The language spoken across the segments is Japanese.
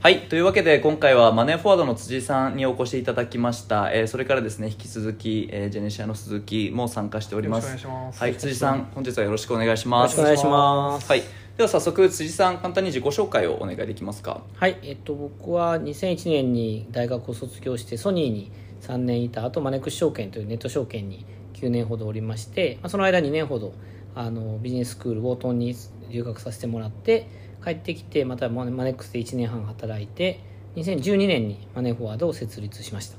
はい。というわけで、今回はマネーフォワードの辻さんにお越しいただきました。えーそれからですね、引き続き、えージェネシアの鈴木も参加しております。よろしくお願いしますはい。辻さん、本日はよろしくお願いします。よろしくお願いしますはい。では早速、辻さん、簡単に自己紹介をお願いできますか？はい、えっと、僕は2001年に大学を卒業してソニーに3年いた後マネックス証券というネット証券に9年ほどおりまして、まあ、その間2年ほどあのビジネススクールウォートンに留学させてもらって帰ってきてまたマネマネックスで1年半働いて2012年にマネーフォワードを設立しました。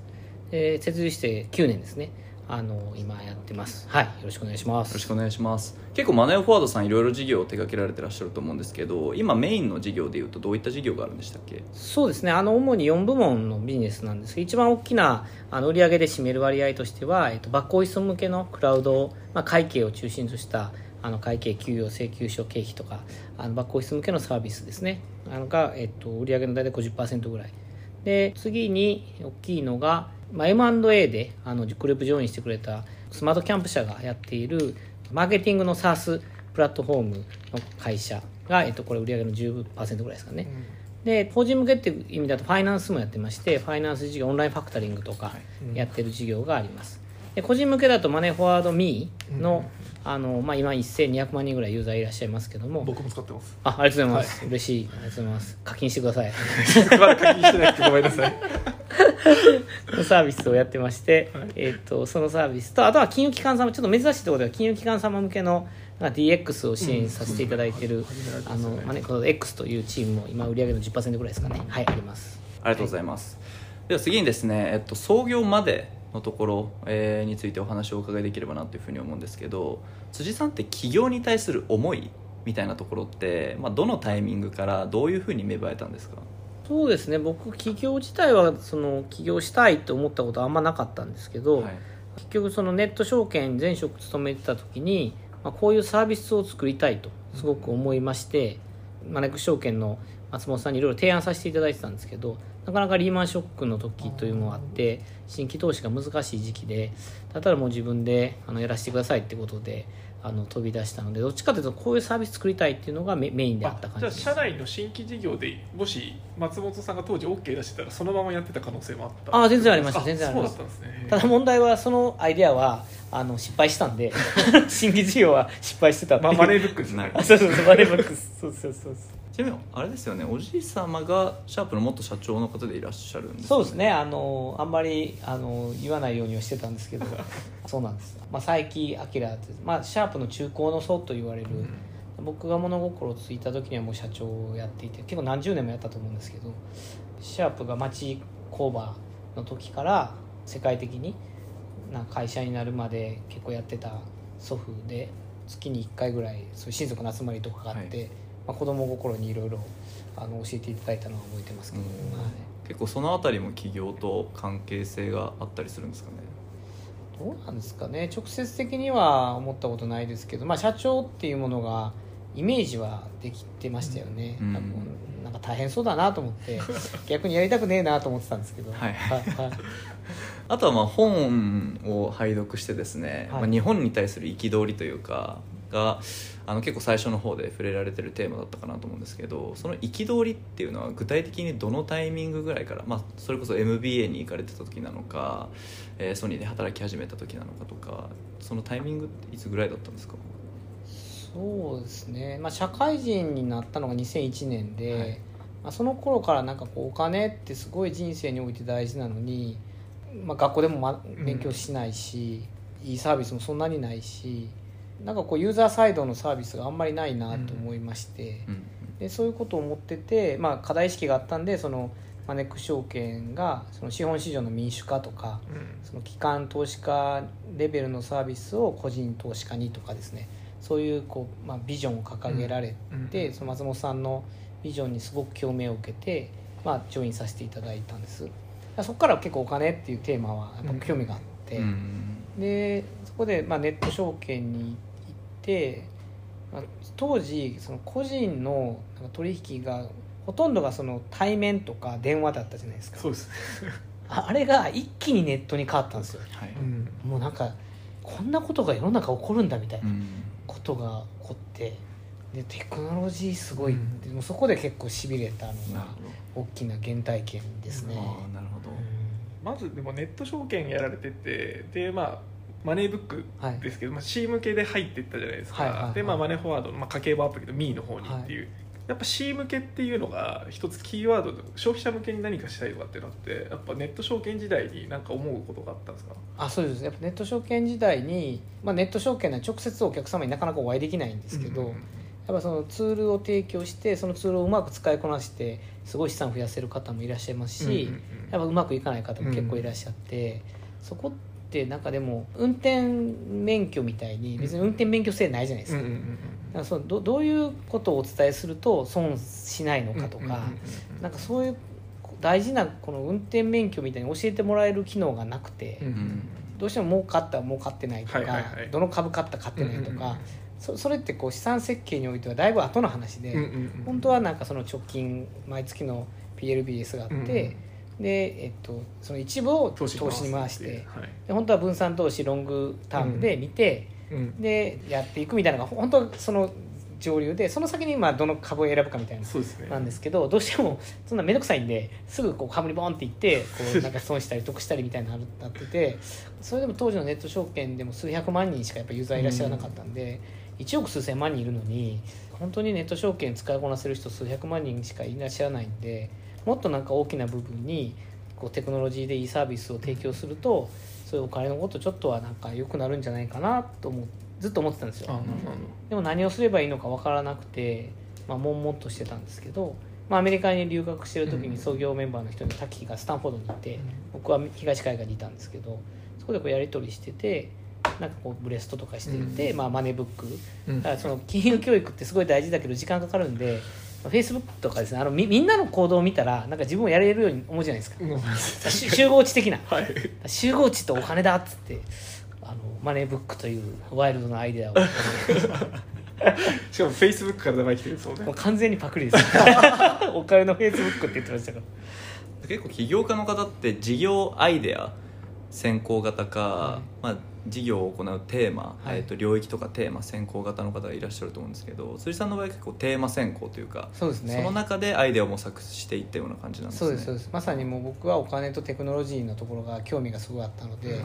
で設立して9年ですね。あの今やってます。はい。よろしくお願いします。よろしくお願いします。結構マネーフォワードさんいろいろ事業を手掛けられてらっしゃると思うんですけど、今メインの事業でいうとどういった事業があるんでしたっけ？そうですね。あの主に4部門のビジネスなんです。が一番大きなあの売上で占める割合としては、えっと、バックオフィス向けのクラウド、まあ、会計を中心としたあの会計給与請求書経費とかあのバックオフィス向けのサービスですね。あのが、えっと、売上の大体50%ぐらい。で次に大きいのが、まあ、M&A であのグループジョインしてくれたスマートキャンプ社がやっているマーケティングの SaaS プラットフォームの会社が、えっと、これ売上の10%ぐらいですかね、で法人向けっていう意味だとファイナンスもやってましてファイナンス事業オンラインファクタリングとかやってる事業がありますで個人向けだとマネーフォワードミーの,、あのまあ、今1200万人ぐらいユーザーいらっしゃいますけども。僕も使ってます。あありがとうございます、嬉しい。ありがとうございます。課金してください。まだ課金してなくてごめんなさいのサービスをやってまして、えー、とそのサービスとあとは金融機関様ちょっと珍しいところでは金融機関様向けの DX を支援させていただいている、あのまあね、この X というチームも今売上の10%ぐらいですかね。はいあります。ありがとうございます。では次にですね、えっと、創業までのところ、えーについてお話をお伺いできればなというふうに思うんですけど辻さんって起業に対する思いみたいなところって、まあ、どのタイミングからどういうふうに芽生えたんですか？そうですね。僕起業自体はその起業したいと思ったことはあんまなかったんですけど、はい。結局そのネット証券前職勤めてた時に、まあ、こういうサービスを作りたいとすごく思いまして、マネックス証券の松本さんにいろいろ提案させていただいてたんですけどなかなかリーマンショックの時というのもあって新規投資が難しい時期でだったらもう自分であのやらせてくださいってことであの飛び出したのでどっちかというとこういうサービス作りたいっていうのがメメインであった感じです。じゃあ社内の新規事業でもし松本さんが当時 OK 出してたらそのままやってた可能性もあった。あ全然ありました全然あります。そうだったんですね。ただ問題はそのアイデアはあの失敗したんで 新規事業は失敗してたっていう。まあ、マネーブックですねなる。ほ あそうそうそうマネーバックスそうそうそうちなみにあれですよねおじい様がシャープの元社長の方でいらっしゃるんですそうですね。あのあんまりあの言わないようにはしてたんですけど。そうなんです、まあ、佐伯明って、まあ、シャープの中高の層と言われる、僕が物心ついた時にはもう社長をやっていて結構何十年もやったと思うんですけどシャープが町工場の時から世界的にな会社になるまで結構やってた祖父で月に1回ぐらいそういう親族の集まりとかがあって、はまあ、子供心にいろいろあの教えていただいたのは覚えてますけど、うん。はい。結構そのあたりも起業と関係性があったりするんですかね？どうなんですかね。直接的には思ったことないですけど、まあ、社長っていうものがイメージはできてましたよね、うん。多分なんか大変そうだなと思って 逆にやりたくねえなと思ってたんですけど。はい。はい。はい。あとはまあ本を拝読してですね、はい。まあ、日本に対する憤りというかがあの結構最初の方で触れられてるテーマだったかなと思うんですけどその憤りっていうのは具体的にどのタイミングぐらいから、まあ、それこそ MBA に行かれてた時なのか、えーソニーで働き始めた時なのかとかそのタイミングっていつぐらいだったんですか？そうですね、まあ、社会人になったのが2001年で、はい。まあ、その頃からなんかこうお金ってすごい人生において大事なのに、まあ、学校でもま勉強しないし、いいサービスもそんなにないしなんかこうユーザーサイドのサービスがあんまりないなと思いまして、うん。でそういうことを思ってて、まあ、課題意識があったんでそのマネックス証券がその資本市場の民主化とかうん。その機関投資家レベルのサービスを個人投資家にとかですね。そういうこう、まあ、ビジョンを掲げられて、うん。その松本さんのビジョンにすごく共鳴を受けて、まあ、ジョインさせていただいたんです。そこから結構お金っていうテーマはやっぱ興味があって、うん。でそこで、まあ、ネット証券に行って、まあ、当時その個人の取引がほとんどがその対面とか電話だったじゃないですか。そうです。ああれが一気にネットに変わったんですよ。はい。うん。もうなんかこんなことが世の中起こるんだみたいなうん。ことが起こってでテクノロジーすごい。って、もうそこで結構しびれたのが大きな原体験ですね。ど、ああなるほど、まずでもネット証券やられててでまあマネーブックはい。ですけど、まあ、C 向けで入っていったじゃないですか、はいはいはい。で、まあ、マネーフォワードの、まあ、家計簿アプリの ME の方にっていう、はやっぱ C 向けっていうのが一つキーワードで消費者向けに何かしたいとかってなってやっぱネット証券時代に何か思うことがあったんですか？あそうですやっぱネット証券時代に、まあ、ネット証券は直接お客様になかなかお会いできないんですけど、うんうんやっぱそのツールを提供してそのツールをうまく使いこなしてすごい資産を増やせる方もいらっしゃいますし、うんうんうん。やっぱうまくいかない方も結構いらっしゃって、そこってなんかでも運転免許みたいに別に運転免許制ないじゃないですか,、そのどどういうことをお伝えすると損しないのかとか、うんうんうんうんなんかそういう大事なこの運転免許みたいに教えてもらえる機能がなくて、うんうんどうしても儲かった儲かってないとか、どの株買った買ってないとか、そそれってこう資産設計においてはだいぶ後の話で、うんうんうん本当はなんかその直近毎月の PLBS があって、で、えっと、その一部を投資に回してはい。で本当は分散投資ロングタームで見て、うん、でやっていくみたいなのが本当はその上流でその先にまあどの株を選ぶかみたいななんですけどどうしてもそんな面倒くさいんですぐこう株にボンっていってこう なんか損したり得したりみたいなのなっててそれでも当時のネット証券でも数百万人しかやっぱユーザーいらっしゃらなかったんで、1億数千万人いるのに本当にネット証券使いこなせる人数百万人しかいらっしゃらないんでもっとなんか大きな部分にこうテクノロジーでいいサービスを提供するとそういうお金のことちょっとはなんか良くなるんじゃないかなと思うずっと思ってたんですよ。でも何をすればいいのか分からなくて、まあ、悶々としてたんですけど、まあ、アメリカに留学してる時に創業メンバーの人にタキがスタンフォードにいて、僕は東海岸にいたんですけどそこでこうやり取りしててなんかこうブレストとかしてて、うん。まあ、マネーブック。ほどだからその金融教育ってすごい大事だけど時間かかるんでフェイスブックとかですねあのみみんなの行動を見たらなんか自分もやれるように思うじゃないですか。うんし集合値的な。はい。集合値とお金だっつってあのマネーブックというワイルドなアイデアを。しかもフェイスブックから名前来てるんですもんね。もう完全にパクリです。お金のフェイスブックって言ってましたから。結構起業家の方って事業アイデア先行型か、はまあ、事業を行うテーマ、はい。えー、と領域とかテーマ先行型の方がいらっしゃると思うんですけど辻さんの場合は結構テーマ先行というかそうですね。その中でアイデアを模索していったような感じなんですね。そうですそうです。まさにもう僕はお金とテクノロジーのところが興味がすごいあったので、はい。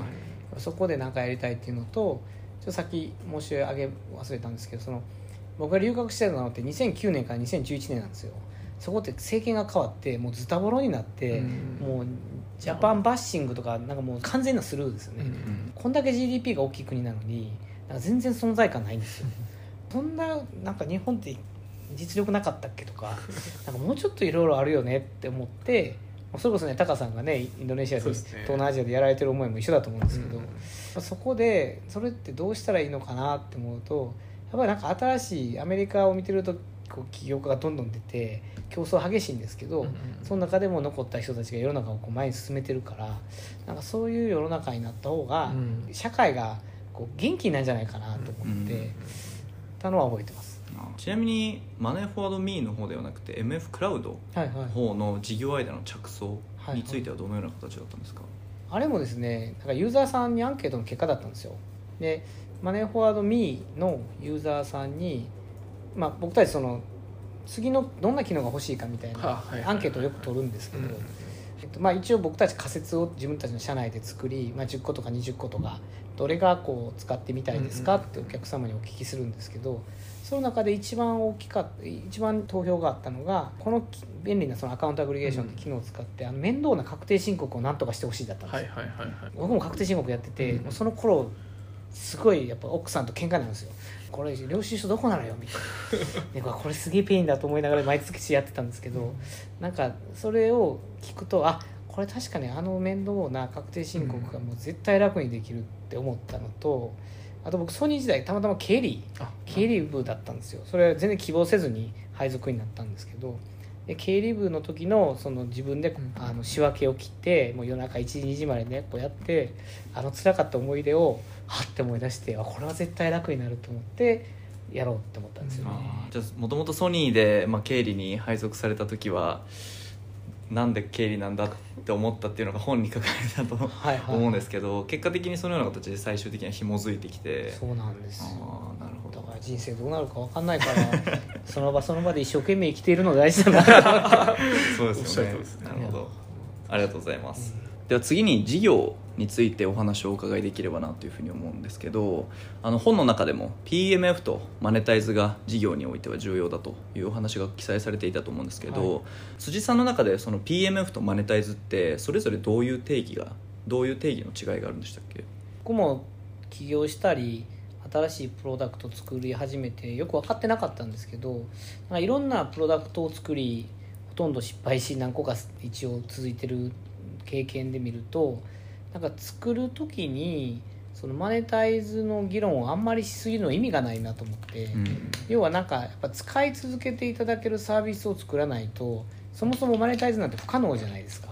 そこで何かやりたいっていうのとちょっとさっき申し上げ忘れたんですけどその僕が留学してたのって2009年から2011年なんですよそこって政権が変わってもうズタボロになって、うん。もうジャパンバッシングとかなんかもう完全なスルーですよね、うんこんだけ GDP が大きい国なのになんか全然存在感ないんですよ。そん。ななんか日本って実力なかったっけとか なんかもうちょっといろいろあるよねって思ってそれこそねタカさんがねインドネシアでね。東南アジアでやられてる思いも一緒だと思うんですけど、うん。そこでそれってどうしたらいいのかなって思うとやっぱりなんか新しいアメリカを見てるとこう起業家がどんどん出て競争激しいんですけど、うんうんその中でも残った人たちが世の中をこう前に進めてるからなんかそういう世の中になった方が、うん。社会がこう元気になるんじゃないかなと思ってうんたのは覚えてます。ちなみにマネーフォワードミーの方ではなくて MF クラウドはいはい。の方の事業アイデアの着想についてはどのような形だったんですか、あれもですねなんかユーザーさんにアンケートの結果だったんですよ。でマネーフォワードミーのユーザーさんに、まあ、僕たちその次のどんな機能が欲しいかみたいなアンケートをよく取るんですけど、うん。えっとまあ、一応僕たち仮説を自分たちの社内で作り、まあ、10個とか20個とかどれがこう使ってみたいですかうんってお客様にお聞きするんですけどその中で一番大きかった一番投票があったのがこのき便利なそのアカウントアグリゲーションって機能を使って、あの面倒な確定申告を何とかしてほしいだったんですよ、はいはいはいはい。僕も確定申告やってて、うん。その頃すごいやっぱ奥さんと喧嘩なんですよこれ領収書どこなのよみたいな。でこれすげえ pain だと思いながら毎月やってたんですけど、なんかそれを聞くとあこれ確かにあの面倒な確定申告がもう絶対楽にできるって思ったのとあと僕ソニー時代たまたま経理あ経理部だったんですよ。それは全然希望せずに配属になったんですけどで経理部の時のその自分でうんあの仕訳を切ってもう夜中1時2時までねこうやってあの辛かった思い出をはって思い出してあこれは絶対楽になると思ってやろうって思ったんですよね。じゃあもともとソニーで、まあ、経理に配属された時はなんで経理なんだって思ったっていうのが本に書かれたと思うんですけど結果的にそのような形で最終的には紐づいてきてそうなんですよ。なるほど。だから人生どうなるか分かんないから その場その場で一生懸命生きているのが大事だな。そうですね。なるほど。ありがとうございます、では次に事業についてお話をお伺いできればなというふうに思うんですけどあの本の中でも PMF とマネタイズが事業においては重要だというお話が記載されていたと思うんですけど、は辻さんの中でその PMF とマネタイズってそれぞれどういう定義がどういう定義の違いがあるんでしたっけ？僕も起業したり新しいプロダクトを作り始めてよく分かってなかったんですけどいろんなプロダクトを作りほとんど失敗し何個か一応続いてる経験で見るとなんか作る時にそのマネタイズの議論をあんまりしすぎるの意味がないなと思って、うん。要はなんかやっぱ使い続けていただけるサービスを作らないとそもそもマネタイズなんて不可能じゃないですか。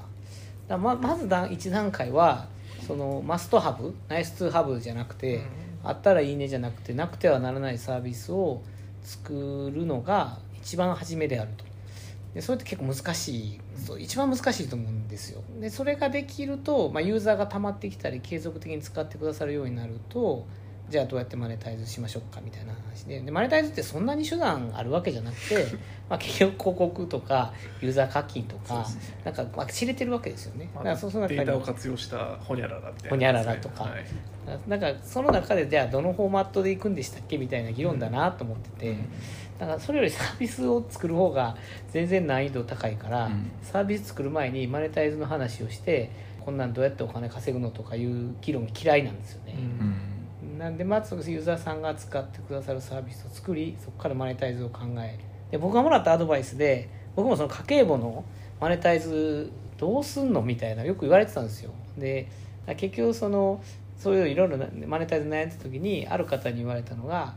だままず段一段階はそのマストハブナイストゥハブじゃなくて、あったらいいねじゃなくてなくてはならないサービスを作るのが一番初めであるとでそれって結構難しいそう一番難しいと思うんですよ。でそれができると、まあ、ユーザーが溜まってきたり継続的に使ってくださるようになるとじゃあどうやってマネタイズしましょうかみたいな話で。でマネタイズってそんなに手段あるわけじゃなくて、まあ、結局広告とかユーザー課金とか、なんかまあ知れてるわけですよね。だからそうその中にデータを活用したホニャララみたいな、ホニャララとかはい。なんかその中でじゃあどのフォーマットでいくんでしたっけみたいな議論だなと思ってて、だからそれよりサービスを作る方が全然難易度高いから、うん。サービス作る前にマネタイズの話をしてこんなんどうやってお金稼ぐのとかいう議論嫌いなんですよね、うん。なんでまずユーザーさんが使ってくださるサービスを作りそこからマネタイズを考えで僕がもらったアドバイスで僕もその家計簿のマネタイズどうすんのみたいなよく言われてたんですよ。で結局そのそういういろいろなマネタイズ悩んでた時にある方に言われたのが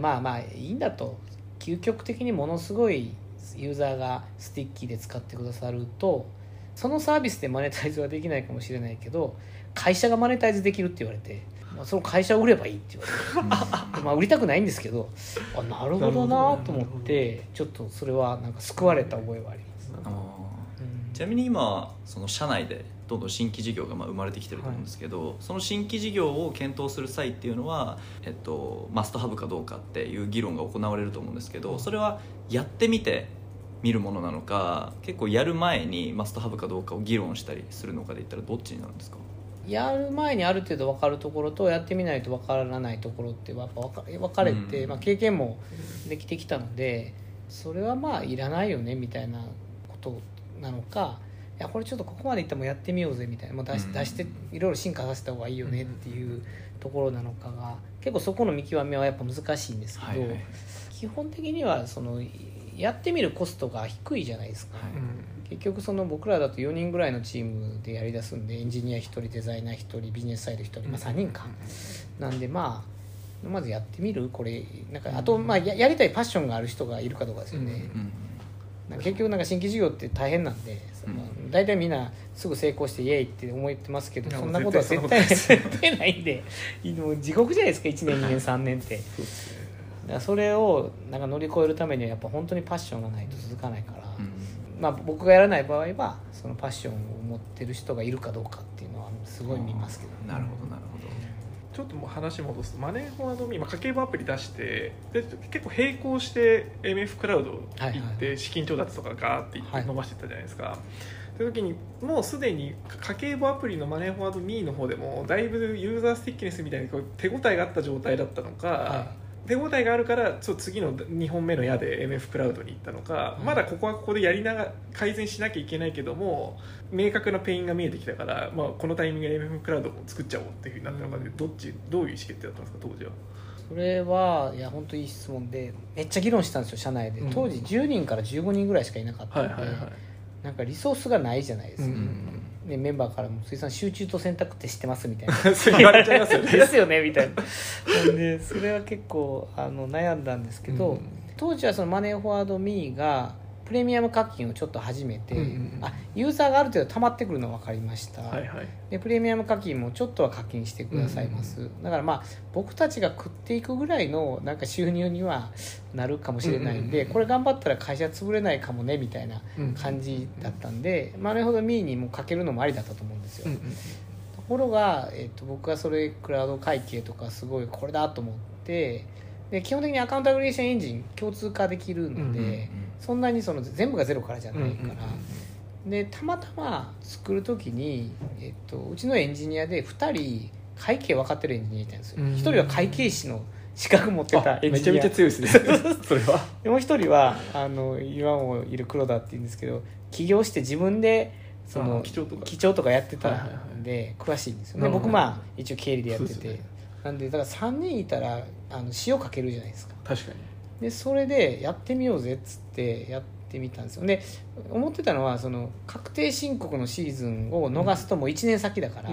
まあまあいいんだと究極的にものすごいユーザーが sticky で使ってくださるとそのサービスでマネタイズはできないかもしれないけど会社がマネタイズできるって言われて、まあ、その会社を売ればいいって言われて まあ売りたくないんですけどあなるほどなと思ってちょっとそれはなんか救われた覚えはあります、ちなみに今その社内でどんどん新規事業がまあ生まれてきてると思うんですけど、その新規事業を検討する際っていうのは、えっと、マストハブかどうかっていう議論が行われると思うんですけどそれはやってみて見るものなのか結構やる前にマストハブかどうかを議論したりするのかで言ったらどっちになるんですか？やる前にある程度分かるところとやってみないと分からないところってやっぱ分か分かれて、うん。まあ、経験もできてきたのでそれはまあいらないよねみたいなことなのかいやこれちょっとここまでいったらもうやってみようぜみたいな。もう出しうん。出していろいろ進化させた方がいいよねっていうところなのかが。結構そこの見極めはやっぱ難しいんですけど、はいはい。基本的にはそのやってみるコストが低いじゃないですか。はい。結局その僕らだと4人ぐらいのチームでやりだすんでエンジニア1人デザイナー1人ビジネスサイド1人、まあ、3人か、なんでまあまずやってみる？これなんかあとまあややりたいパッションがある人がいるかどうかですよね、うん。なん。か結局なんか新規事業って大変なんで、その大体みんなすぐ成功してイエーイって思ってますけどそんなことは絶対絶絶対ないんでもう地獄じゃないですか1年2年3年って。そうですね。だからそれをなんか乗り越えるためにはやっぱ本当にパッションがないと続かないから、うん。まあ、僕がやらない場合はそのパッションを持ってる人がいるかどうかっていうのはすごい見ますけど、なるほどなるほどちょっともう話戻すとマネーフォワードミー、まあ、家計簿アプリ出してで結構並行して MF クラウド行はいはい。って資金調達とかガーってはい。伸ばしていったじゃないですか。という時にもうすでに家計簿アプリのマネーフォワードミーの方でもだいぶユーザースティッキネスみたいにこう手応えがあった状態だったのか、は手応えがあるからちょっと次の2本目の矢で MF クラウドに行ったのか、うん。まだここはここでやりながら改善しなきゃいけないけども明確な pain が見えてきたから、まあ、このタイミングで MF クラウドも作っちゃおうっていうふうになったのかで、うん。どっちどういう意思決定だったんですか当時は？それはいや本当いい質問でめっちゃ議論したんですよ社内で。うん。当時10人から15人ぐらいしかいなかったので、なんかリソースがないじゃないですか、うんでメンバーからも「辻さん集中と選択って知ってます?」みたいな。言われちゃいますよね。ですよねみたいな。な んでそれは結構あの悩んだんですけど、うん。当時はそのマネーフォワードミーがプレミアム課金をちょっと始めて、うんうんうん。あユーザーがある程度溜まってくるのは分かりました、はいはい。でプレミアム課金もちょっとは課金してくださいます、だからまあ僕たちが食っていくぐらいのなんか収入にはなるかもしれないんで、うんうんうんこれ頑張ったら会社潰れないかもねみたいなうん感じだったんで、マネーフォワードミーにもかけるのもありだったと思うんですよ、うんうんところが、えっと僕はそれクラウド会計とかすごいこれだと思ってで基本的にアカウンタビリティエンジン共通化できるので、うんうんそんなにその全部がゼロからじゃうんないから、でたまたま作る時に、えっと、うちのエンジニアで2人会計分かってるエンジニアいたんですよ、うん。1人は会計士の資格持ってたエンジニア。ちゃめちゃ強いですね。それは。でもう一人はあの今もいる黒田っていうんですけど起業して自分でそのあ記帳とか。記帳とかやってたはいはいはんで詳しいんですよ。なるほど。ね僕まあ一応経理でやってて、ね。なんでだから3人いたらあの塩かけるじゃないですか。確かに。でそれでやってみようぜっつってやってみたんですよ。で思ってたのはその確定申告のシーズンを逃すともう1年先だから、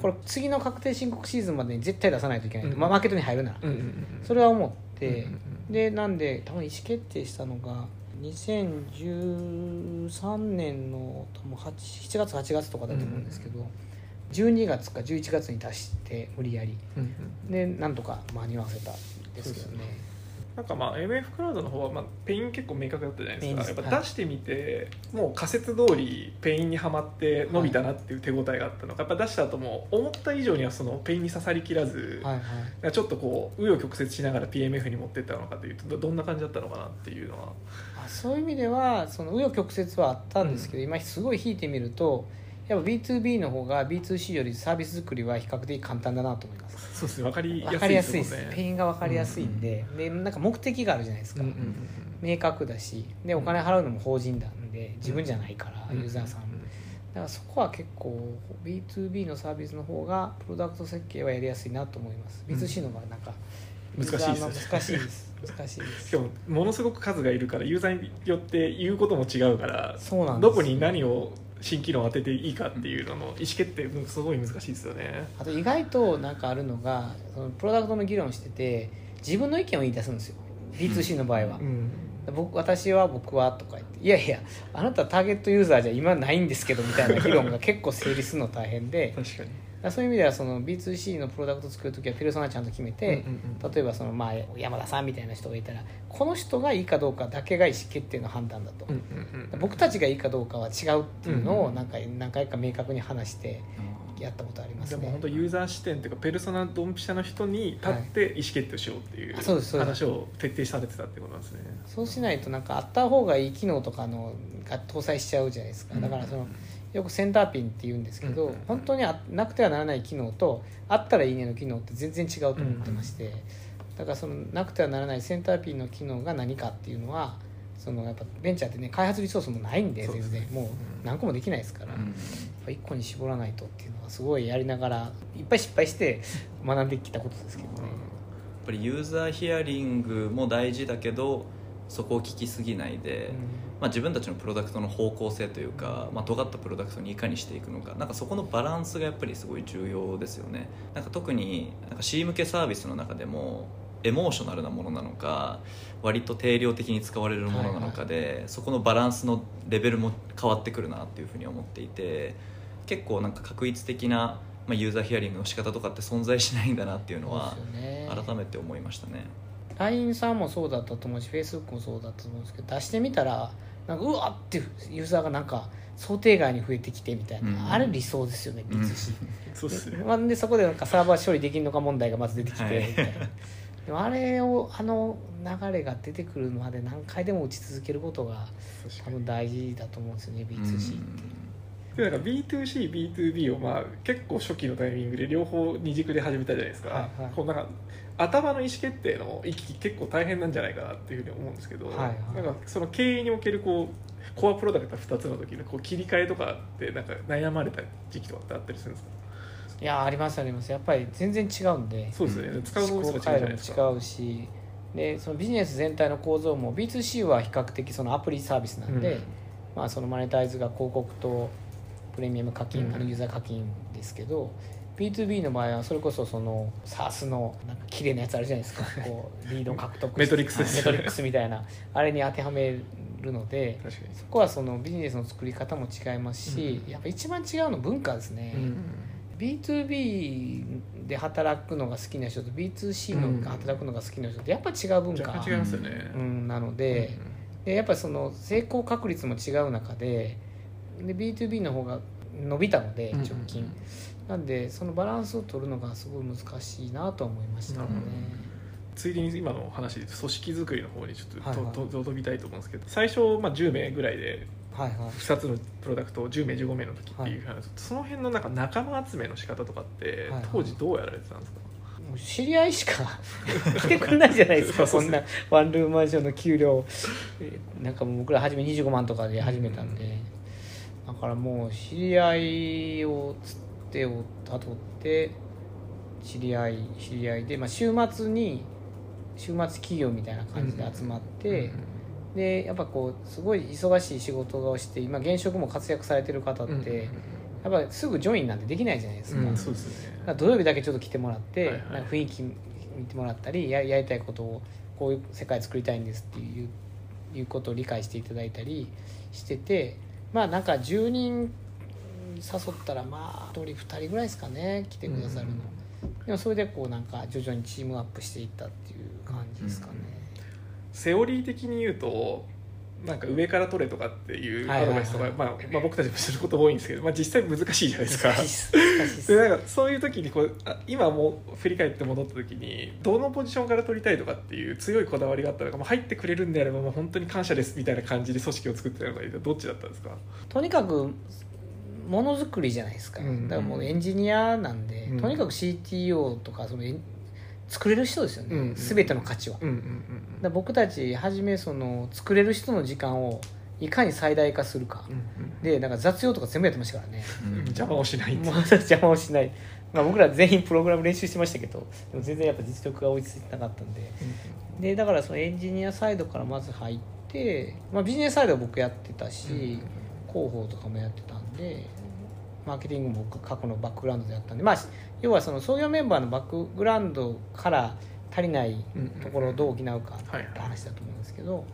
これ次の確定申告シーズンまでに絶対出さないといけないと、うん。まあ、マーケットに入るなら、うんうんうん。それは思って、うんうんうん。でなんで多分意思決定したのが2013年の多分8 7月8月とかだと思うんですけど、12月か11月に出して無理やり。うんうんでなんとか間に合わせたんですけどねなんかまあ MF クラウドの方はまあ pain 結構明確だったじゃないですか。やっぱ出してみてもう仮説通り pain にはまって伸びたなっていう手応えがあったのか。やっぱ出した後も思った以上にはその pain に刺さりきらず、はいはい。ちょっとこう紆余曲折しながら PMF に持ってったのかというとどどんな感じだったのかなっていうのは。あそういう意味ではその紆余曲折はあったんですけど、今すごい引いてみるとやっぱ B2B の方が B2C よりサービス作りは比較的簡単だなと思います。そうですね分かり分かりやすいです。 pain が分かりやすいんで,、でなんか目的があるじゃないですか、うんうんうん明確だし。でお金払うのも法人なんで自分じゃないから、うんユーザーさん、だからそこは結構 B2B のサービスの方がプロダクト設計はやりやすいなと思います、うん。B2C の方がなんか難しいです難しいです。難しいです。しかもものすごく数がいるからユーザーによって言うことも違うからそうなんですどこに何を新機能を当てていいかっていうのの意思決定うんすごい難しいですよね。あと意外となんかあるのがそのプロダクトの議論してて自分の意見を言い出すんですよ。B2C の場合は、うん。僕私は僕はとか言っていやいやあなたターゲットユーザーじゃ今ないんですけどみたいな議論が結構成立するの大変で。確かにそういう意味ではその B2C のプロダクト作るときはペルソナちゃんと決めて、うんうんうん例えばそのまあ山田さんみたいな人がいたらこの人がいいかどうかだけが意思決定の判断だと、うんうんうん僕たちがいいかどうかは違うっていうのうんうんをなんか何回か明確に話してやったことありますね。でも本当ユーザー視点というかペルソナドンピシャの人に立って意思決定をしようっていう話を徹底されてたってことなんですね。そうしないとなんかあった方がいい機能とかのが搭載しちゃうじゃないですか。だからそのよくセンターピンって言うんですけど、うん本当にあなくてはならない機能とあったらいいねの機能って全然違うと思ってまして、だからそのなくてはならないセンターピンの機能が何かっていうのはそのやっぱベンチャーってね開発リソースもないんで全然。もう何個もできないですから、うんやっぱ1個に絞らないとっていうのはすごいやりながらいっぱい失敗して学んできたことですけどね。やっぱりユーザーヒアリングも大事だけどそこを聞きすぎないで、まあ、自分たちのプロダクトの方向性というか、まあ、尖ったプロダクトにいかにしていくのか。なんかそこのバランスがやっぱりすごい重要ですよね。なんか特になんか C 向けサービスの中でもエモーショナルなものなのか割と定量的に使われるものなのかで、そこのバランスのレベルも変わってくるなっていうふうに思っていて結構なんか確一的な、まあ、ユーザーヒアリングの仕方とかって存在しないんだなっていうのは改めて思いましたね。LINE さんもそうだったと思うし Facebook もそうだったと思うんですけど出してみたらなんかうわってユーザーがなんか想定外に増えてきてみたいな、うん。あれ理想ですよね B2C、そうですねまあでそこでなんかサーバー処理できるのか問題がまず出てきて、はい。みたいなでもあれをあの流れが出てくるまで何回でも打ち続けることが多分大事だと思うんですよね B2C って、でなんか B2CB2B をまあ結構初期のタイミングで両方二軸で始めたじゃないですか,、はいはい。こうなんか頭の意思決定の行き来結構大変なんじゃないかなっていうふうに思うんですけど、はいはい。なんかその経営におけるこうコアプロダクト2つの時のこう切り替えとかってなんか悩まれた時期とかってあったりするんですか？いやありますあります。やっぱり全然違うんで。そうですよね、使う思脳みそが違うじゃ考回路ないですかも違うし。でそのビジネス全体の構造も B2C は比較的そのアプリサービスなんで、うん。まあ、そのマネタイズが広告とプレミアム課金、うん。あのユーザー課金ですけど B2B の場合はそれこそその SARS のなんか綺麗なやつあるじゃないですか。こうリード獲得メトリックス。ですメトリックスみたいな。あれに当てはめるのでそこはそのビジネスの作り方も違いますし、やっぱ一番違うの文化ですね、B2B で働くのが好きな人と B2C のが働くのが好きな人ってやっぱ違う文化、若干違いますよね、うん、なので,、でやっぱその成功確率も違う中でで B2B の方が伸びたので直近、なんでそのバランスを取るのがすごい難しいなとは思いましたね、ついでに今の話で組織作りの方にちょっと,、はいはい。とと飛びたいと思うんですけど最初、まあ、10名ぐらいではいはい。2つのプロダクトを10名15名の時っていう話、その辺のなんか仲間集めの仕方とかって、はいはい。当時どうやられてたんですか？もう知り合いしか来てくれないじゃないですか そんなワンルームマンションの給料。えなんかもう僕ら初め25万とかで始めたんで、だからもう知り合いをつってをたどって知り合い知り合いで、まあ、週末に週末企業みたいな感じで集まって、でやっぱこうすごい忙しい仕事をして今現職も活躍されてる方って、やっぱりすぐジョインなんてできないじゃないですか,、うん。すね。土曜日だけちょっと来てもらって、はいはい。雰囲気見てもらったりややりたいことをこういう世界作りたいんですっていういうことを理解していただいたりしててまあなんか10人誘ったらまあ1人2人ぐらいですかね来てくださるの、でもそれでこうなんか徐々にチームアップしていったっていう感じですかね、セオリー的に言うとなんか上から取れとかっていうアドバイスとか、まあまあ、僕たちもすること多いんですけど、まあ、実際難しいじゃないですか。でなんかそういう時にこうあ今もう振り返って戻った時にどのポジションから取りたいとかっていう強いこだわりがあったのか、まあ、入ってくれるんであればもう本当に感謝ですみたいな感じで組織を作ってたのがどっちだったんですか？とにかくものづくりじゃないですか、うん。だからもうエンジニアなんで、うん。とにかく CTO とかその作れる人ですよね、うん。全ての価値は、だかうんうんら僕たち初めその作れる人の時間をいかに最大化するか、うんでなんか雑用とか全部やってましたからね。うん。うん。邪魔をしない。ってもう邪魔をしない、まあ、僕ら全員プログラム練習してましたけどでも全然やっぱ実力が追いついてなかったんで。でだからそのエンジニアサイドからまず入って、まあ、ビジネスサイドは僕やってたし、広報とかもやってたんでマーケティングも僕過去のバックグラウンドでやったんで、まあ、要はその創業メンバーのバックグラウンドから足りないところをどう補うかって話だと思うんですけど、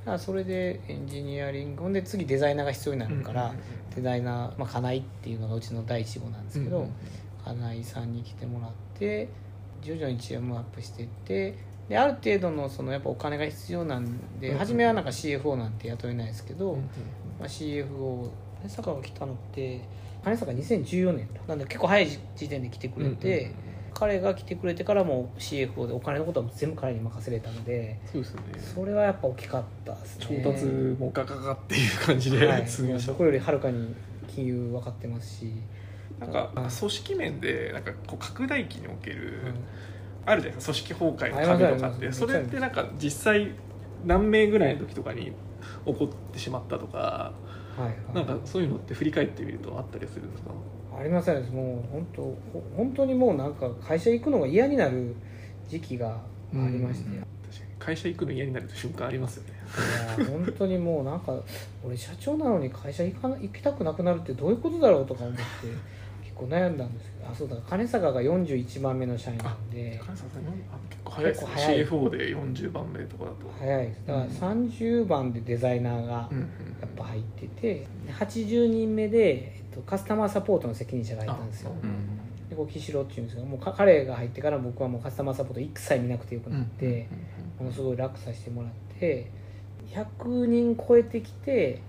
だからそれでエンジニアリングで次デザイナーが必要になるから、デザイナー、まあ、金井っていうのがうちの第一号なんですけど、金井さんに来てもらって徐々にチームアップしていってである程度のそのやっぱお金が必要なんで、うん初めはなんか CFO なんて雇えないですけど、まあ、CFO 金坂が来たのって金坂2014年だなんで結構早い時点で来てくれて、彼が来てくれてからも CFO でお金のことは全部彼に任せれたのでそうですね。それはやっぱ大きかったです調ね達もガガガっていう感じではい、進みました僕よりはるかに金融分かってますし、なんか組織面でなんかこう拡大期における、うん。あるじゃないですか組織崩壊の壁とかって。それってなんか実際何名ぐらいの時とかに起こってしまったとかはいはい。なんかそういうのって振り返ってみるとあったりするんですか？ありませんもう本当ほ本当にもうなんか会社行くのが嫌になる時期がありまして、いや確かに会社行くの嫌になる瞬間ありますよね。本当にもうなんか俺社長なのに会社行かな行きたくなくなるってどういうことだろうとか思って結構悩んだんですけどあそうだ金坂が41番目の社員なんで金沢さんあ結構早いですね。結構早い。CFO で40番目とかだと。早いですだから30番でデザイナーがうんうんやっぱ入ってて80人目で、えっと、カスタマーサポートの責任者が入ったんですよ。あでこう岸郎っていうんですけどもうか彼が入ってから僕はもうカスタマーサポート一切見なくてよくなって、ものすごい楽させてもらって100人超えてきて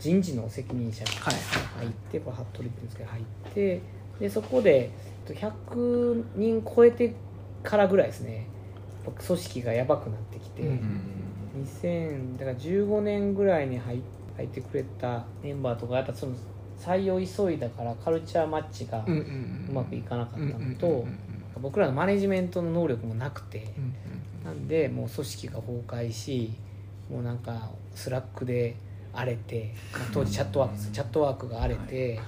人事の責任者がはい入って、これ服部っていうんですけど入ってでそこでえっと100人超えてからぐらいですね組織がやばくなってきて、うん2000だから15年ぐらいに入入ってくれたメンバーとかやっぱその採用急いだからカルチャーマッチがうまくいかなかったのとうん僕らのマネジメントの能力もなくて。うん。なんでもう組織が崩壊しもうなんかスラックで荒れてまあ当時チャットワークですチャットワークが荒れて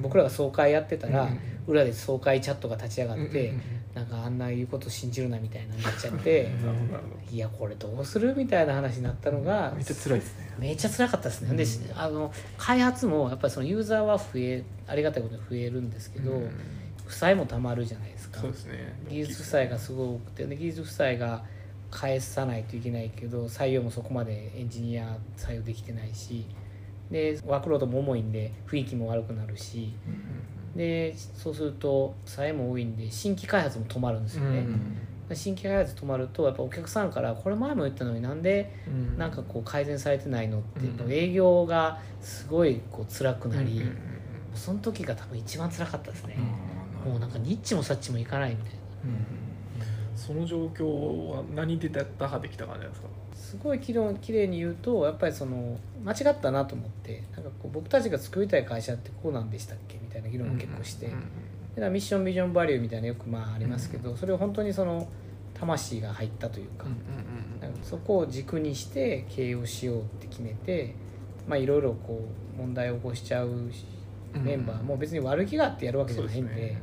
僕らが総会やってたら裏で総会チャットが立ち上がうんってなんかあんな言うこと信じるなみたいなになっちゃって いやこれどうするみたいな話になったのがめっちゃ辛いですね。めっちゃ辛かったですね、うん。であの開発もやっぱりそのユーザーは増えありがたいことに増えるんですけど、うん。負債もたまるじゃないですか。そうですね。技術負債がすごく多くてで技術負債が返さないといけないけど採用もそこまでエンジニア採用できてないしでワークロードも重いんで雰囲気も悪くなるしでそうすると負債も多いんで新規開発も止まるんですよね、うん新規開発止まるとやっぱお客さんからこれ前も言ったのになんでうんなんかこう改善されてないのって、うん営業がすごいこう辛くなり、その時が多分一番辛かったですね、うんもうなんかニッチもサッチもいかないみたいな。うんその状況は何で打破できた感じですか？すごいきれいに言うとやっぱりその間違ったなと思ってなんかこう僕たちが作りたい会社ってこうなんでしたっけみたいな議論を結構して、うんうんだからミッションビジョンバリューみたいなよくまあありますけど、それを本当にその魂が入ったというか,、なんかそこを軸にして経営をしようって決めてまあいろいろこう問題を起こしちゃうメンバーも別に悪気があってやるわけじゃないんで,、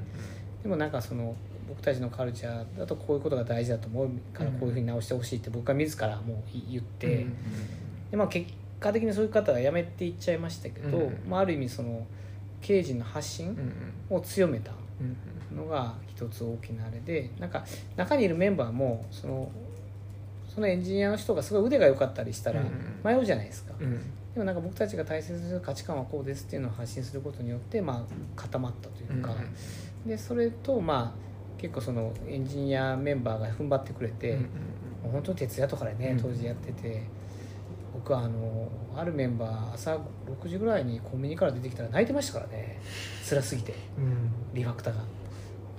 でもなんかその僕たちのカルチャーだとこういうことが大事だと思うからこういうふうに直してほしいって僕は自らもう言って、でまあ、結果的にそういう方が辞めていっちゃいましたけど、うん。まあ、ある意味その経営陣の発信を強めたのが一つ大きなあれでなんか中にいるメンバーもそのそのエンジニアの人がすごい腕が良かったりしたら迷うじゃないですか、でもなんか僕たちが大切にする価値観はこうですっていうのを発信することによってまあ固まったというか、でそれとまあ結構そのエンジニアメンバーが踏ん張ってくれて、もう本当に徹夜とかでねうん。当時やってて、僕はあのあるメンバー朝6時ぐらいにコンビニから出てきたら泣いてましたからね。辛すぎて。リファクターが。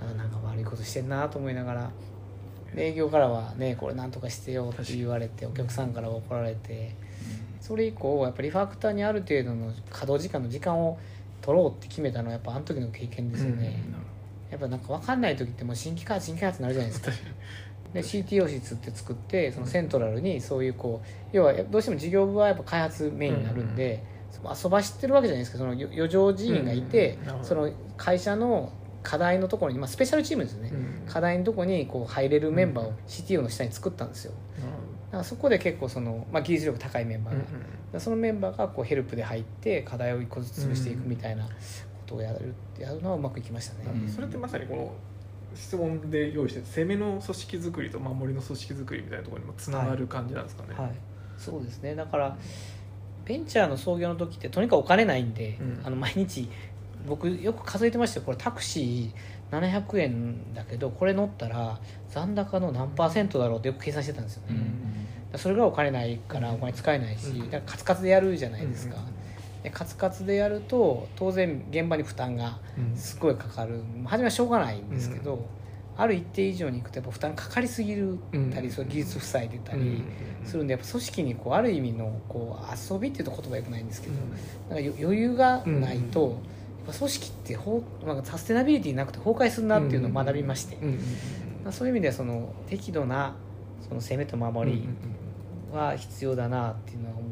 あなんか悪いことしてんなと思いながら。で営業からはねこれなんとかしてよって言われてお客さんからは怒られて。それ以降やっぱリファクターにある程度の稼働時間の時間を取ろうって決めたのはやっぱあの時の経験ですよね、やっぱなんか分かんない時ってもう新規開発新規開発になるじゃないですか。で CTO 室って作ってそのセントラルにそういうこう要はどうしても事業部はやっぱ開発メインになるんで、遊ばしてるわけじゃないですか。その余剰人員がいて、うんなるほど。その会社の課題のところに、まあ、スペシャルチームですよね、課題のところにこう入れるメンバーを CTO の下に作ったんですよ。だからそこで結構その、まあ、技術力高いメンバーが、だからそのメンバーがこうヘルプで入って課題を一個ずつ潰していくみたいなことをやるやるのはうまくいきましたね、うん。それってまさにこの質問で用意してる攻めの組織作りと守りの組織作りみたいなところにもつながる感じなんですかね。はい、そうですね。だからベンチャーの創業の時ってとにかくお金ないんで、うん。あの毎日僕よく数えてましたよこれタクシー700円だけどこれ乗ったら残高の何パーセントだろうってよく計算してたんですよね、だからそれがお金ないからお金使えないし、うん。だからカツカツでやるじゃないですか、うんでカツカツでやると当然現場に負担がうん。すごいかかる。初めはしょうがないんですけど、ある一定以上にいくとやっぱ負担かかりすぎるたり、うん。その技術負債出たりするんでやっぱ組織にこうある意味のこう遊びっていうと言葉よくないんですけど、なんかよ余裕がないと、うん。やっぱ組織ってほうなんかサステナビリティなくて崩壊するなっていうのを学びまして、まあ、そういう意味ではその適度なその攻めと守りは必要だなっていうのは思。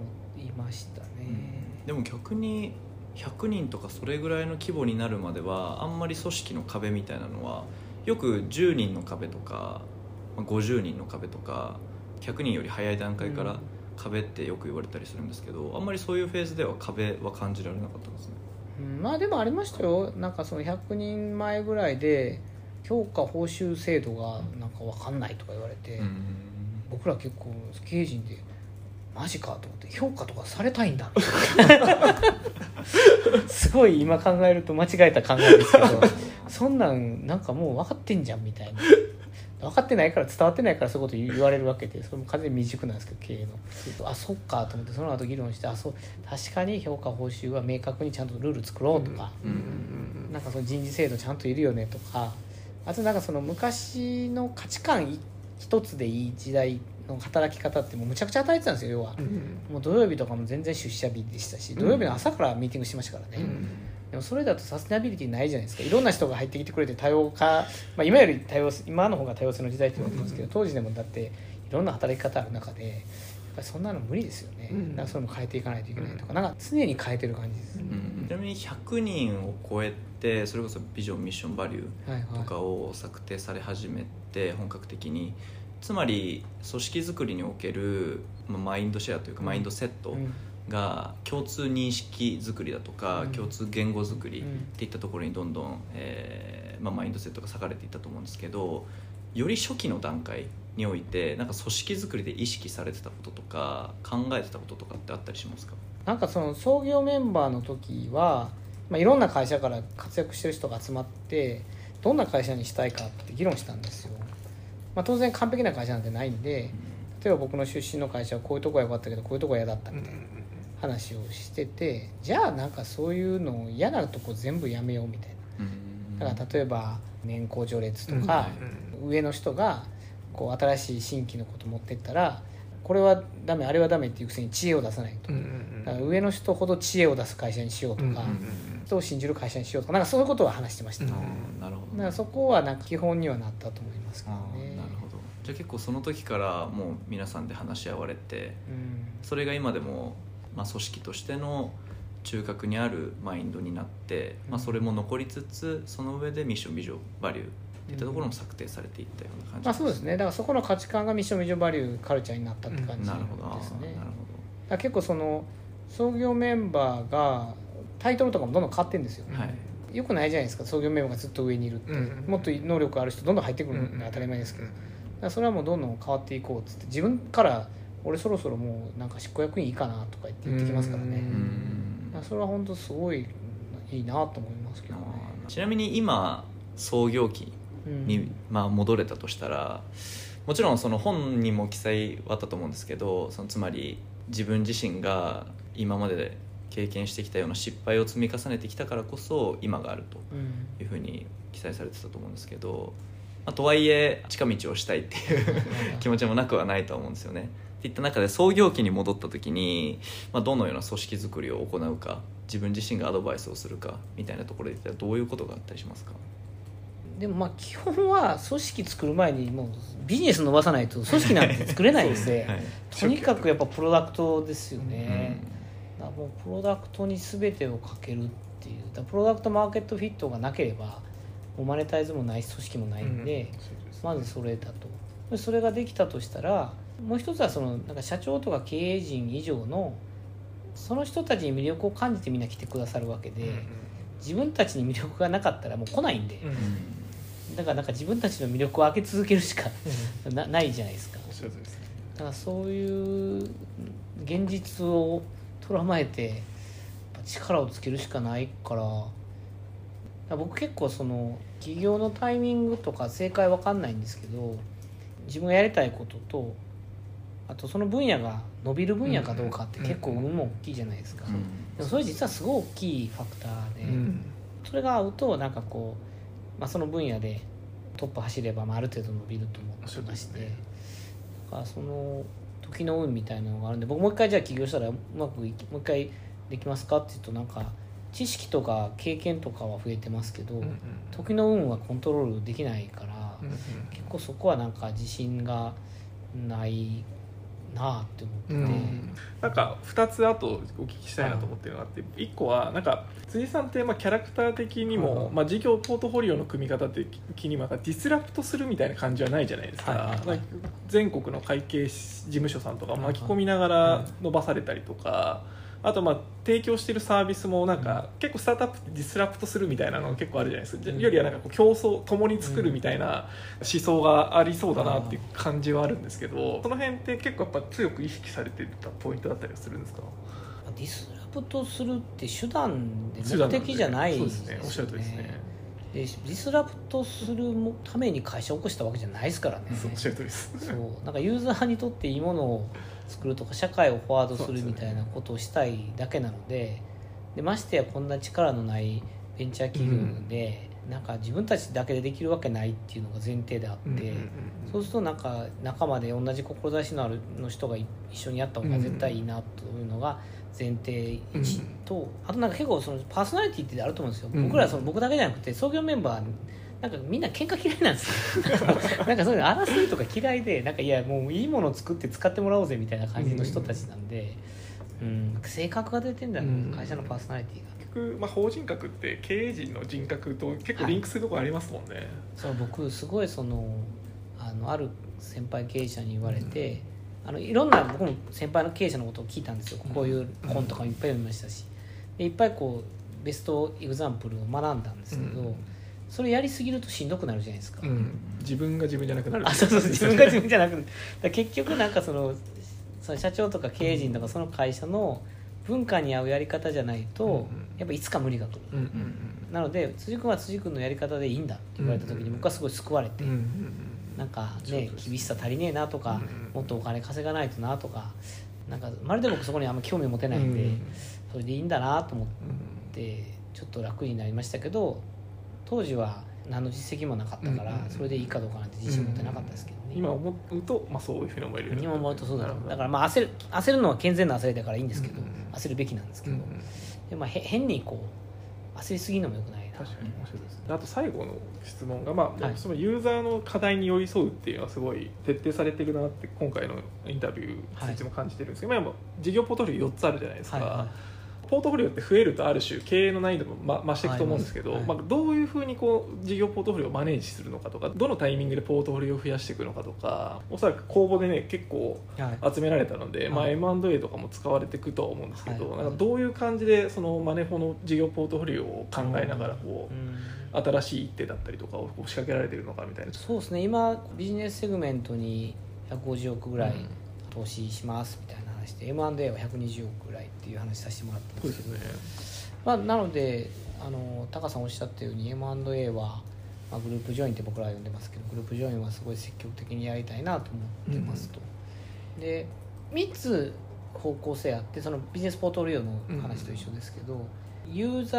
でも逆に100人とかそれぐらいの規模になるまではあんまり組織の壁みたいなのはよく10人の壁とかまあ50人の壁とか100人より早い段階から壁ってよく言われたりするんですけどあんまりそういうフェーズでは壁は感じられなかったんですね。うん。まあでもありましたよ。なんかその100人前ぐらいで評価報酬制度がなんか分かんないとか言われて、僕ら結構経営陣でマジかと思って評価とかされたいんだ。すごい今考えると間違えた考えですけどそんなんなんかもう分かってんじゃんみたいな。分かってないから伝わってないからそういうこと言われるわけでそれも完全に未熟なんですけど経営の。あそっかと思ってその後議論してあそう確かに評価報酬は明確にちゃんとルール作ろうとか、なんかその人事制度ちゃんといるよねとか。あとなんかその昔の価値観一つでいい時代の働き方ってもうむちゃくちゃ与えてたんですよ要は、もう土曜日とかも全然出社日でしたし土曜日の朝からミーティングしてましたからね、でもそれだとサステナビリティないじゃないですか。いろんな人が入ってきてくれて多様化、まあ、今より多様今の方が多様性の時代って言われてますけど当時でもだっていろんな働き方ある中でやっぱりそんなの無理ですよね、うん。だからそれも変えていかないといけないとかなんか常に変えてる感じです、うんちなみに100人を超えてそれこそビジョンミッションバリューはいはい。とかを策定され始めて本格的につまり組織づくりにおけるまあマインドシェアというかマインドセットうんが共通認識づくりだとか、うん。共通言語づくりっうんていったところにどんどん、えーまあ、マインドセットが割かれていったと思うんですけどより初期の段階においてなんか組織づくりで意識されてたこととか考えてたこととかってあったりしますか？なんかその創業メンバーの時は、まあ、いろんな会社から活躍してる人が集まってどんな会社にしたいかって議論したんですよ、まあ、当然完璧な会社なんてないんで例えば僕の出身の会社はこういうとこが良かったけどこういうとこは嫌だったみたいな話をしててじゃあなんかそういうのを嫌なとこ全部やめようみたいな。だから例えば年功序列とか、上の人がこう新しい新規のこと持ってったらこれはダメあれはダメっていうくせに知恵を出さないと、だから上の人ほど知恵を出す会社にしようとか、人を信じる会社にしようとかなんかそういうことは話してました、うんだかなるほどらそこはなんか基本にはなったと思いますけどあねーなるほど。じゃあ結構その時からもう皆さんで話し合われてうん。それが今でも、まあ、組織としての中核にあるマインドになって、まあ、それも残りつつその上でミッションビジョンバリューっていったところも策定されていったような感じまあそうですね。だからそこの価値観がミッションビジョンバリューカルチャーになったって感じですね、なるほど。あーなるだかほら結構その創業メンバーがタイトルとかもどんどん変わってるんですよ、どはい。よくないじゃないですか。創業メンバーがずっと上にいるって、うんもっと能力ある人どんどん入ってくるのが当たり前ですけど、だからそれはもうどんどん変わっていこうっつって。自分から俺そろそろもうなんか執行役員いいかなとか言って言ってきますからね、ううんだからそれは本当すごいいいなと思いますけど。ね、ちなみに今創業期うん。に、まあ、戻れたとしたらもちろんその本にも記載はあったと思うんですけどそのつまり自分自身が今まで経験してきたような失敗を積み重ねてきたからこそ今があるとうん。いうふうに記載されてたと思うんですけど、まあ、とはいえ近道をしたいっていう 気持ちもなくはないとは思うんですよね。っていった中で創業期に戻った時に、まあ、どのような組織づくりを行うか自分自身がアドバイスをするかみたいなところで言ったらどういうことがあったりしますか？でもまあ基本は組織作る前にもうビジネス伸ばさないと組織なんて作れないんで はい。とにかくやっぱプロダクトですようね、んだもうプロダクトに全てをかけるっていうだプロダクトマーケットフィットがなければもうマネタイズもないし組織もないんで、まずそれだと。でそれができたとしたらもう一つはそのなんか社長とか経営陣以上のその人たちに魅力を感じてみんな来てくださるわけで、自分たちに魅力がなかったらもう来ないんで、だからなんか自分たちの魅力を開け続けるしかなないじゃないですか。だからそういう現実をとらまえて力をつけるしかないから。だから僕結構その起業のタイミングとか正解わかんないんですけど自分がやりたいこととあとその分野が伸びる分野かどうかって結構運も大きいじゃないですか、でもそれ実はすごい大きいファクターで、うん。それが合うとなんかこう、まあ、その分野でトップ走れば、まあ、ある程度伸びると思ってまして、ね。だからその時の運みたいなのがあるんで僕もう一回じゃあ起業したらうまくいきもう一回できますかって言うとなんか知識とか経験とかは増えてますけど、うんうん時の運はコントロールできないから、うんうん。結構そこはなんか自信がないなあって思ってて、うん。なんか2つあとお聞きしたいなと思ってるのがあって1個はなんか辻さんってまあキャラクター的にも、はい。まあ、事業ポートフォリオの組み方的にもディスラプトするみたいな感じはないじゃないですか,、はい。はい。か全国の会計事務所さんとか巻き込みながら伸ばされたりとか。あとまあ提供しているサービスもなんか結構スタートアップって disrupt するみたいなのが結構あるじゃないですか、うん。よりはなんかこう共創共に作るみたいな思想がありそうだなっていう感じはあるんですけどその辺って結構やっぱ強く意識されてたポイントだったりはするんですか？ disrupt するって手段で目的じゃないそうですね。おっしゃる通りですね。でディスラプトするために会社を起こしたわけじゃないですからね。そうおっしゃるとりです。そう。なんかユーザーにとっていいものを作るとか社会をフォワードするみたいなことをしたいだけなのででましてやこんな力のないベンチャー企業で、なんか自分たちだけでできるわけないっていうのが前提であって、そうするとなんか仲間で同じ志のあるの人が一緒にやった方が絶対いいなというのが前提1と、あとなんか結構そのパーソナリティってあると思うんですよ、うん。僕らその僕だけじゃなくて創業メンバーなんかみんな喧嘩嫌いなんですよ。なんかそういうの争いとか嫌いでなんかいやもういいものを作って使ってもらおうぜみたいな感じの人たちなんで、うん。性格が出てんだよ、う。ん。会社のパーソナリティが。結局、まあ、法人格って経営陣の人格と結構リンクするところありますもんね、そう僕すごいそのあのある先輩経営者に言われて、あのいろんな僕も先輩の経営者のことを聞いたんですよ、こういう本とかもいっぱい読みましたし。でいっぱいこうベストエグザンプルを学んだんですけど、うんそれやりすぎるとしんどくなるじゃないですか、うん。自分が自分じゃなくなる。あそうそう。自分が自分じゃなくてだから結局なんかそのその社長とか経営陣とかその会社の文化に合うやり方じゃないと、うんうん。やっぱいつか無理が来る、うんうんなので辻君は辻君のやり方でいいんだって言われた時に僕はすごい救われて、うんうんなんかね厳しさ足りねえなとか、うんもっとお金稼がないとなとかなんかまるで僕そこにあんま興味持てないんで、うん。それでいいんだなと思ってちょっと楽になりましたけど当時は何の実績もなかったから、それでいいかどうかなんて自信持ってなかったですけどね、今思うと、まあ、そういうふうに思えるように今思うとそうだだからまあ焦る焦るのは健全な焦りだからいいんですけど、焦るべきなんですけど、でまあ、へ変にこう焦りすぎるのもよくないな。確かに面白いですね。あと最後の質問が、まあはい。そのユーザーの課題に寄り添うっていうのはすごい徹底されてるなって今回のインタビューはい。通知も感じてるんですけど、今事業ポートフォリオ4つあるじゃないですか、はいはポートフォリオって増えるとある種経営の難易度も、ま、増していくと思うんですけど、はいまあ、どういうふうにこう事業ポートフォリオをマネージするのかとかどのタイミングでポートフォリオを増やしていくのかとかおそらく公募でね結構集められたので、まあ、はい M&A とかも使われていくとは思うんですけど、はい。なんかどういう感じでそのマネフォの事業ポートフォリオを考えながらこう、うん。新しい一手だったりとかを仕掛けられてるのかみたいなそうですね。今ビジネスセグメントに150億ぐらいうん投資しますみたいな話で、M&A は120億ぐらいっていう話させてもらったんでけど。そうですすよね。まあ、なのであのタカさんおっしゃったように M&A は、まあ、グループジョインって僕らは呼んでますけどグループジョインはすごい積極的にやりたいなと思ってますと、で3つ方向性あってそのビジネスポートフォリオの話と一緒ですけど、ユーザ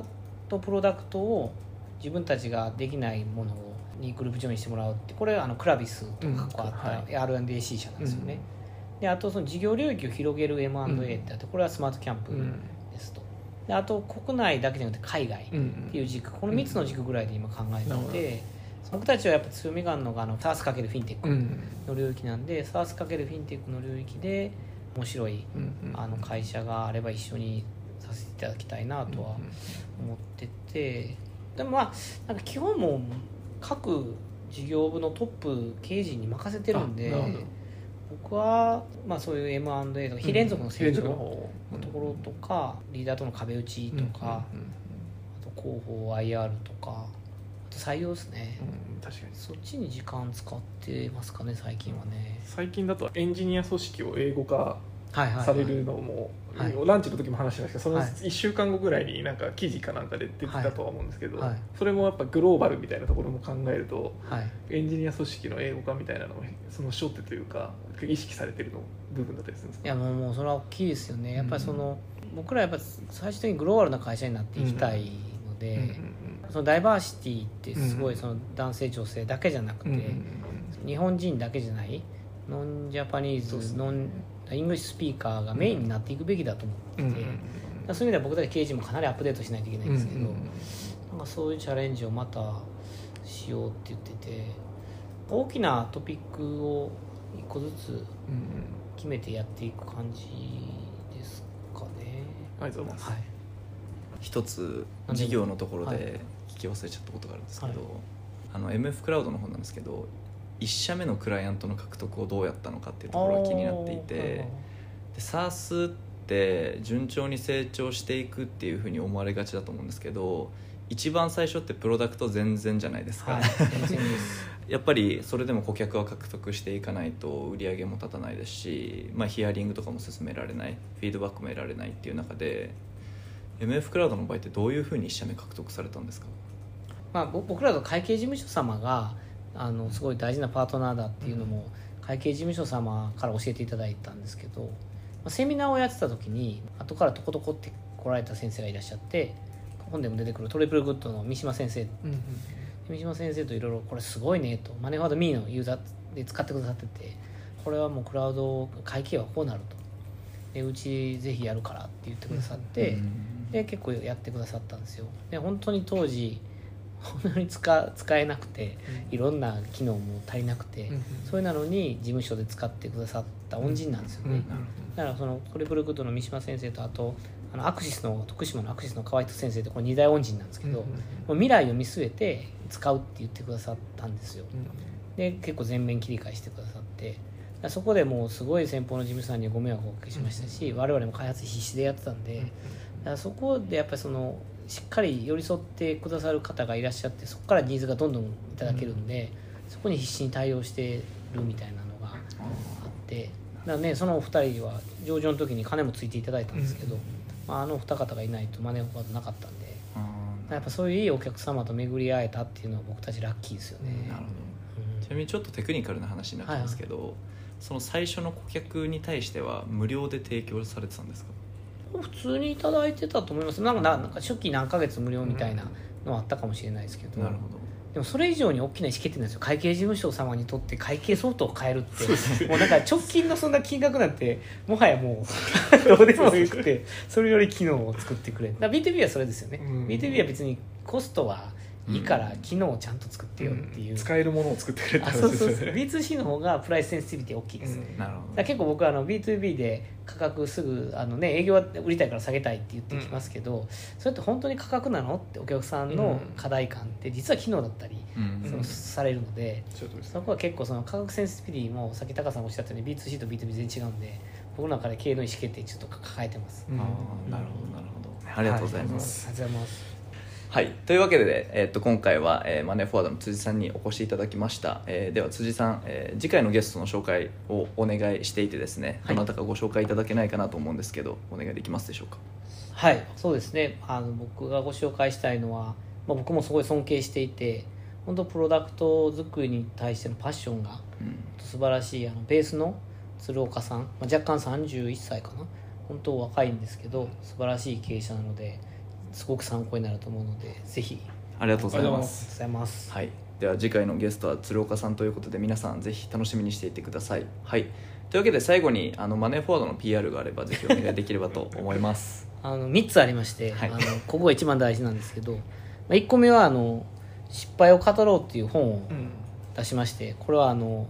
ーとプロダクトを自分たちができないものにグループジョインしてもらうってこれはあのクラビスとかこうあった R&AC 社なんですよね、であとその事業領域を広げる M&A ってあってこれはスマートキャンプうん。ですと。であと国内だけじゃなくて海外。っうん。ていう軸。この3つの軸ぐらいで今考えてなるほど。て僕たちはやっぱ強みがあるのがあの SARS× フィンテックうん。の領域なんで SARS× フィンテックの領域で面白いあの会社があれば一緒にさせていただきたいなとは思ってて。でもまあなんか基本もう各事業部のトップ経営陣に任せてるんで僕は、まあ、そういう M&A とか非連続の成長のところとかリーダーとの壁打ちとか、あと広報 IR とかあと採用ですね、確かに。そっちに時間使ってますかね最近はね。最近だとエンジニア組織を英語化されるのも、はい。ランチの時も話しましたけどそのはい。1週間後ぐらいになんか記事かなんかで出てたとは思うんですけど、はいそれもやっぱグローバルみたいなところも考えるとはい。エンジニア組織の英語化みたいなのもその初手というか意識されてるの部分だったりするんですか？いやもうもうそれは大きいですよね。やっぱりその、僕らやっぱ最終的にグローバルな会社になっていきたいので、うんうんそのダイバーシティってすごうんいその男性女性だけじゃなくて、うんうんうん日本人だけじゃない non-Japanese、non-English speaker がメインになっていくべきだと思ってて、そういう意味では僕たち経営陣もかなりアップデートしないといけないんですけど、うんうんなんかそういうチャレンジをまたしようって言ってて大きなトピックを一個ずつ決めてやっていく感じですかね。ありがとうございます、はい。一つ事業のところはいで聞き忘れちゃったことがあるんですけど、はい。あの MF クラウドの方なんですけど1社目のクライアントの獲得をどうやったのかっていうところが気になっていてで SARS って順調に成長していくっていうふうに思われがちだと思うんですけど一番最初ってプロダクト全然じゃないですか、はい やっぱりそれでも顧客は獲得していかないと売り上げも立たないですし、まあ、ヒアリングとかも進められないフィードバックも得られないっていう中で MF クラウドの場合ってどういうふうに1社目獲得されたんですか？まあ、ぼ僕らの会計事務所様があのすごい大事なパートナーだっていうのも、会計事務所様から教えていただいたんですけど、まあセミナーをやってた時に後からとことこって来られた先生がいらっしゃって本でも出てくるトリプルグッドの三島先生。うんうん三島先生といろいろこれすごいねとマネーファードミーのユーザーで使ってくださっててこれはもうクラウド会計はこうなると。でうちぜひやるからって言ってくださって、うん。で結構やってくださったんですよ。で本当に当時本当に使使えなくていろんな機能も足りなくて、うんそれなのに事務所で使ってくださった恩人なんですよね、だからそのトリプルグッドの三島先生とあとあのアクシスの徳島のアクシスの河合人先生ってこれ二大恩人なんですけど、もう未来を見据えて使うって言ってくださったんですよ。で結構全面切り替えしてくださってそこでもうすごい先方の事務所さんにはご迷惑をおかけしましたし、我々も開発必死でやってたんで、そこでやっぱりそのしっかり寄り添ってくださる方がいらっしゃってそこからニーズがどんどんいただけるんで、そこに必死に対応してるみたいなのがあって。だからねそのお二人は上場の時に金もついていただいたんですけど、まあ、あのお二方がいないとマネーフォワードなかったんで。あー。やっぱそういういいお客様と巡り会えたっていうのは僕たちラッキーですよね、うん。なるほど。うん。ちなみにちょっとテクニカルな話になっちゃうんですけど、その最初の顧客に対しては無料で提供されてたんですか？普通にいただいてたと思います。なんかななんか初期何ヶ月無料みたいなのはあったかもしれないですけど、なるほど。でもそれ以上に大きな意思決定なんですよ。会計事務所様にとって会計ソフトを変えるって。もうなんか直近のそんな金額なんてもはやもう どうでもよくて それより機能を作ってくれ。だから B2B はそれですよね、うん。B2B は別にコストはいいから機能をちゃんと作ってよっていう、使えるものを作ってくれってあそうそうそう。話ですよね B2C の方がプライスセンシティビティ大きいです、うんなるほど。結構僕はあの B2B で価格すぐあの、ね、営業は売りたいから下げたいって言ってきますけど、それって本当に価格なのってお客さんの課題感って実は機能だったり、うん。そのされるのでそこは結構その価格センシティビティもさっき高さんおっしゃったように B2C と B2B 全然違うんで僕の中で経営の意思決定ちょっと抱えてます、うんあーなるほどなるほど。ありがとうございます、ありがとうございますはい、というわけで、えー、と今回は、えーマネーフォワードの辻さんにお越しいただきました、えーでは辻さん、えー次回のゲストの紹介をお願いしていてですね、はい。どなたかご紹介いただけないかなと思うんですけどお願いできますでしょうか？はい。そうですね。あの僕がご紹介したいのは、まあ、僕もすごい尊敬していて本当プロダクト作りに対してのパッションがうん。素晴らしいあのベースの鶴岡さん、まあ、若干31歳かな。本当若いんですけど素晴らしい経営者なのですごく参考になると思うのでぜひ。ありがとうございありがとうございます。はい、では次回のゲストは鶴岡さんということで皆さんぜひ楽しみにしていてください。はい。というわけで最後にあのマネーフォワードの PR があればぜひお願いできればと思います。あの3つありまして、はい。あのここが一番大事なんですけど、まあ、1個目はあの「失敗を語ろう」っていう本をうん。出しましてこれはあの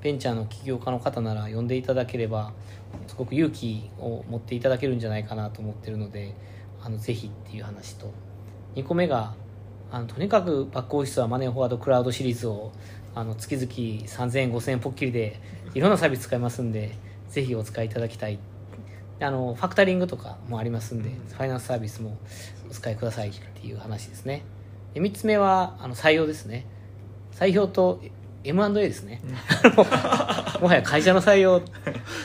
ベンチャーの起業家の方なら読んでいただければすごく勇気を持っていただけるんじゃないかなと思ってるのであのぜひっていう話と。2個目があのとにかくバックオフィスはマネーフォワードクラウドシリーズをあの月々3000円5000円ポッキリでいろんなサービス使えますんでぜひお使いいただきたい。あのファクタリングとかもありますんで、ファイナンスサービスもお使いくださいっていう話ですね。で3つ目はあの採用ですね。採用と M&A ですね、もはや会社の採用。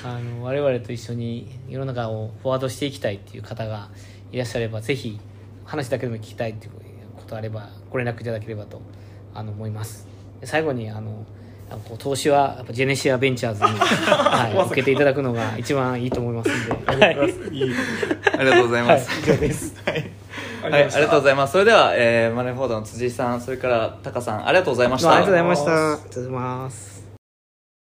あの我々と一緒に世の中をフォワードしていきたいっていう方がいらっしゃればぜひ話だけでも聞きたいっていうことあればご連絡いただければとあの思います。で最後にあの投資はやっぱジェネシアベンチャーズに、はい、受けていただくのが一番いいと思いますんで、はい。はい、いいありがとうございます、以上です。はい、ありがとうございます。それでは、えーマネーフォワードの辻さんそれからタカさんありがとうございました。ありがとうございました。ありがとうございます